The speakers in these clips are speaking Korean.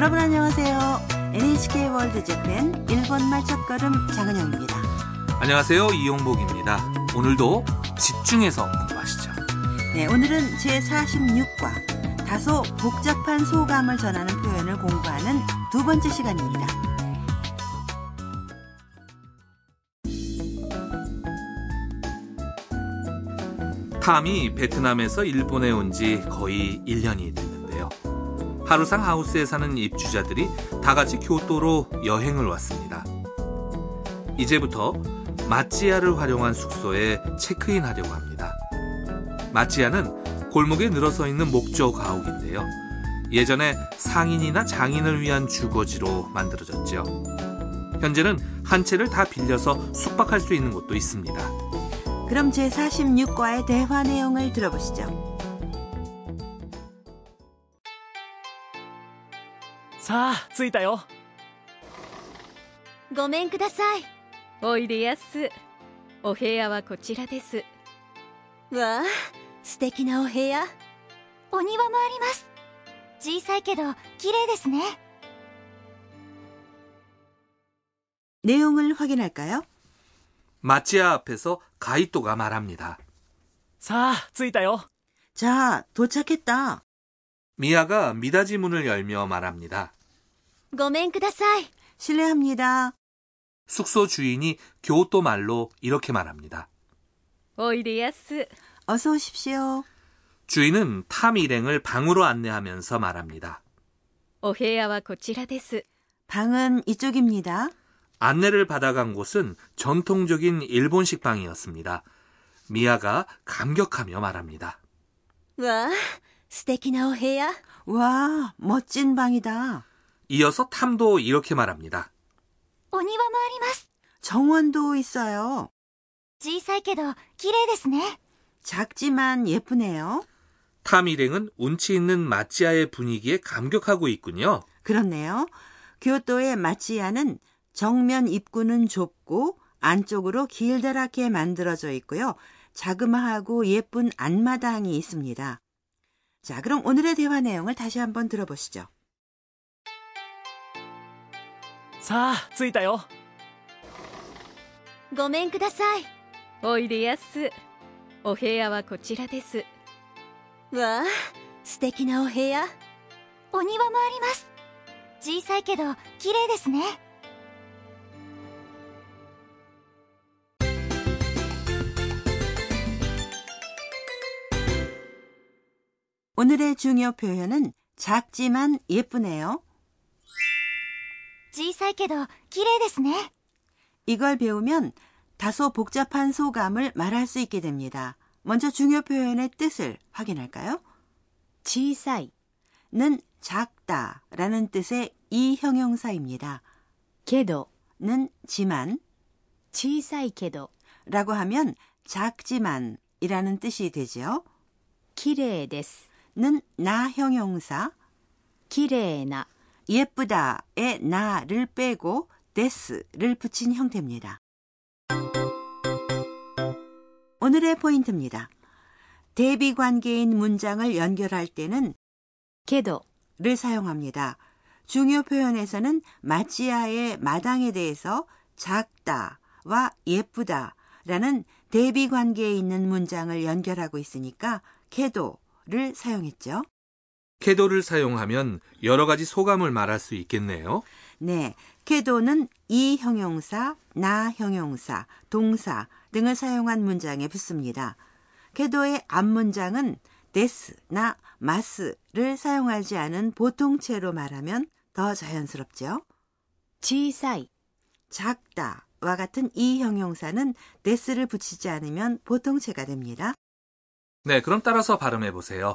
여러분 안녕하세요. NHK 월드 재팬 일본말 첫걸음 장은영입니다. 안녕하세요. 이용복입니다. 오늘도 집중해서 공부하시죠. 네, 오늘은 제46과 다소 복잡한 소감을 전하는 표현을 공부하는 두 번째 시간입니다. 탐이 베트남에서 일본에 온 지 거의 1년이 됐는데요. 하루상 하우스에 사는 입주자들이 다 같이 교토로 여행을 왔습니다. 이제부터 마찌야를 활용한 숙소에 체크인 하려고 합니다. 마찌야는 골목에 늘어서 있는 목조 가옥인데요. 예전에 상인이나 장인을 위한 주거지로 만들어졌죠. 현재는 한 채를 다 빌려서 숙박할 수 있는 곳도 있습니다. 그럼 제46과의 대화 내용을 들어보시죠. さあ着いたよごめんくださいおいでやすお部屋はこちらですわあ素敵なお部屋お庭もあります小さいけど綺麗ですね 내용을 확인할까요? 마찌야 앞에서 가이토가 말합니다. さあ着いたよ 자, 도착했다. 미아가 미닫이 문을 열며 말합니다. 고멘 쿠다사이. 실례합니다. 숙소 주인이 교토 말로 이렇게 말합니다. 오이레야스. 어서 오십시오. 주인은 탐 일행을 방으로 안내하면서 말합니다. 오헤야와 고치라데스. 방은 이쪽입니다. 안내를 받아간 곳은 전통적인 일본식 방이었습니다. 미아가 감격하며 말합니다. 와, 스테키나 오헤야. 와, 멋진 방이다. 이어서 탐도 이렇게 말합니다. お庭もあります 정원도 있어요. 小さいけど綺麗ですね 작지만 예쁘네요. 탐 일행은 운치 있는 마찌아의 분위기에 감격하고 있군요. 그렇네요. 교토의 마치야는 정면 입구는 좁고 안쪽으로 길다랗게 만들어져 있고요. 자그마하고 예쁜 안마당이 있습니다. 자, 그럼 오늘의 대화 내용을 다시 한번 들어보시죠. さあ着いたよごめんくださいおいでやすお部屋はこちらですわあ素敵なお部屋お庭もあります小さいけど綺麗ですね 오늘의 중요 표현은 작지만 예쁘네요. 小さいけど綺麗ですね 이걸 배우면 다소 복잡한 소감을 말할 수 있게 됩니다. 먼저 중요 표현의 뜻을 확인할까요? 小さい 는 작다 라는 뜻의 이 형용사입니다. けど 는 지만 小さいけど 라고 하면 작지만 이라는 뜻이 되죠. 綺麗です 는 나 형용사 綺麗な 예쁘다의 나를 빼고 데스를 붙인 형태입니다. 오늘의 포인트입니다. 대비 관계인 문장을 연결할 때는 けど를 사용합니다. 중요 표현에서는 마치아의 마당에 대해서 작다와 예쁘다라는 대비 관계에 있는 문장을 연결하고 있으니까 캐도를 사용했죠. 캐도를 사용하면 여러 가지 소감을 말할 수 있겠네요. 네. 캐도는 이 형용사, 나 형용사, 동사 등을 사용한 문장에 붙습니다. 캐도의 앞문장은 데스, 나, 마스를 사용하지 않은 보통체로 말하면 더 자연스럽죠. 지사이 작다와 같은 이 형용사는 데스를 붙이지 않으면 보통체가 됩니다. 네, 그럼 따라서 발음해 보세요.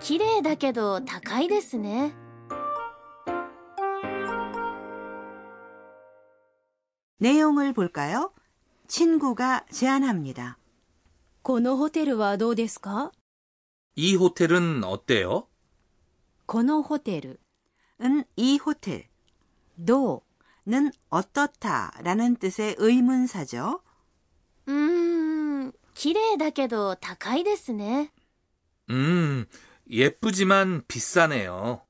綺麗だけど高いですね 내용을 볼까요? 친구가 제안합니다. このホテルはどうですか 이 호텔은 어때요? このホテル 은 이 호텔, どう 는 어떻다라는 뜻의 의문사죠. うーん綺麗だけど高いですね 음, 예쁘지만 비싸네요.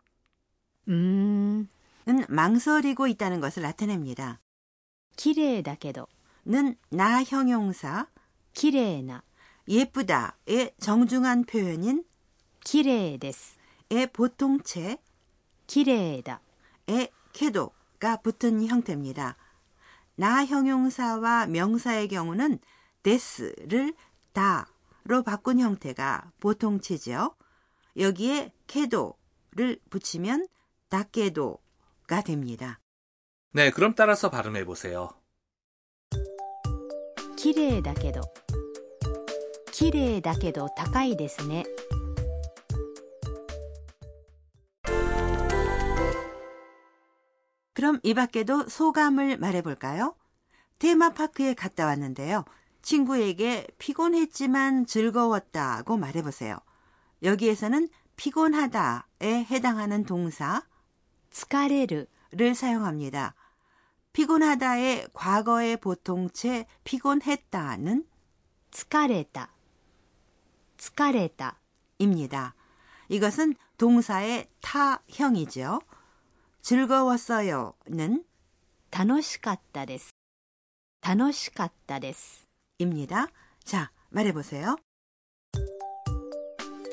うーん 는 망설이고 있다는 것을 나타냅니다. 綺麗だけど 는 나 형용사, 綺麗な 예쁘다의 정중한 표현인 綺麗です 의 보통체, 綺麗だ 의 캐도가 붙은 형태입니다. 나 형용사와 명사의 경우는 데스를 다로 바꾼 형태가 보통체죠. 여기에 캐도를 붙이면 다케도가 됩니다. 네, 그럼 따라서 발음해 보세요. 綺麗だけど綺麗だけど高いですね 그럼 이 밖에도 소감을 말해볼까요? 테마파크에 갔다 왔는데요. 친구에게 피곤했지만 즐거웠다고 말해보세요. 여기에서는 피곤하다에 해당하는 동사 疲れる 를 사용합니다. 피곤하다의 과거의 보통체 피곤했다는 疲れた疲れた 입니다. 이것은 동사의 타형이죠. 즐거웠어요는 楽しかったです楽しかったです 입니다. 자, 말해보세요.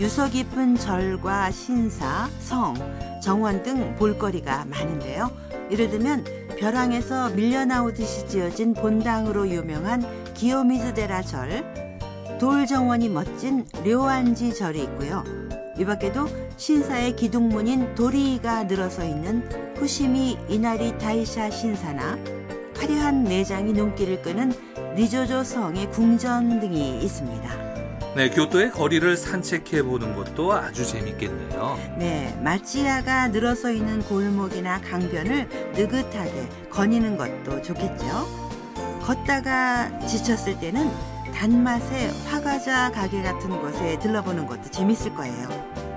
유서 깊은 절과 신사, 성, 정원 등 볼거리가 많은데요. 예를 들면 벼랑에서 밀려나오듯이 지어진 본당으로 유명한 기요미즈데라 절, 돌 정원이 멋진 료안지 절이 있고요. 이 밖에도 신사의 기둥문인 도리가 늘어서 있는 후시미 이나리 다이샤 신사나 화려한 내장이 눈길을 끄는 리조조 성의 궁전 등이 있습니다. 네, 교토의 거리를 산책해 보는 것도 아주 재밌겠네요. 네, 마치야가 늘어서 있는 골목이나 강변을 느긋하게 거니는 것도 좋겠죠. 걷다가 지쳤을 때는 단맛의 화과자 가게 같은 곳에 들러보는 것도 재밌을 거예요.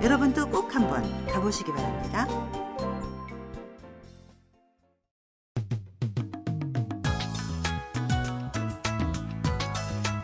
여러분도 꼭 한번 가보시기 바랍니다.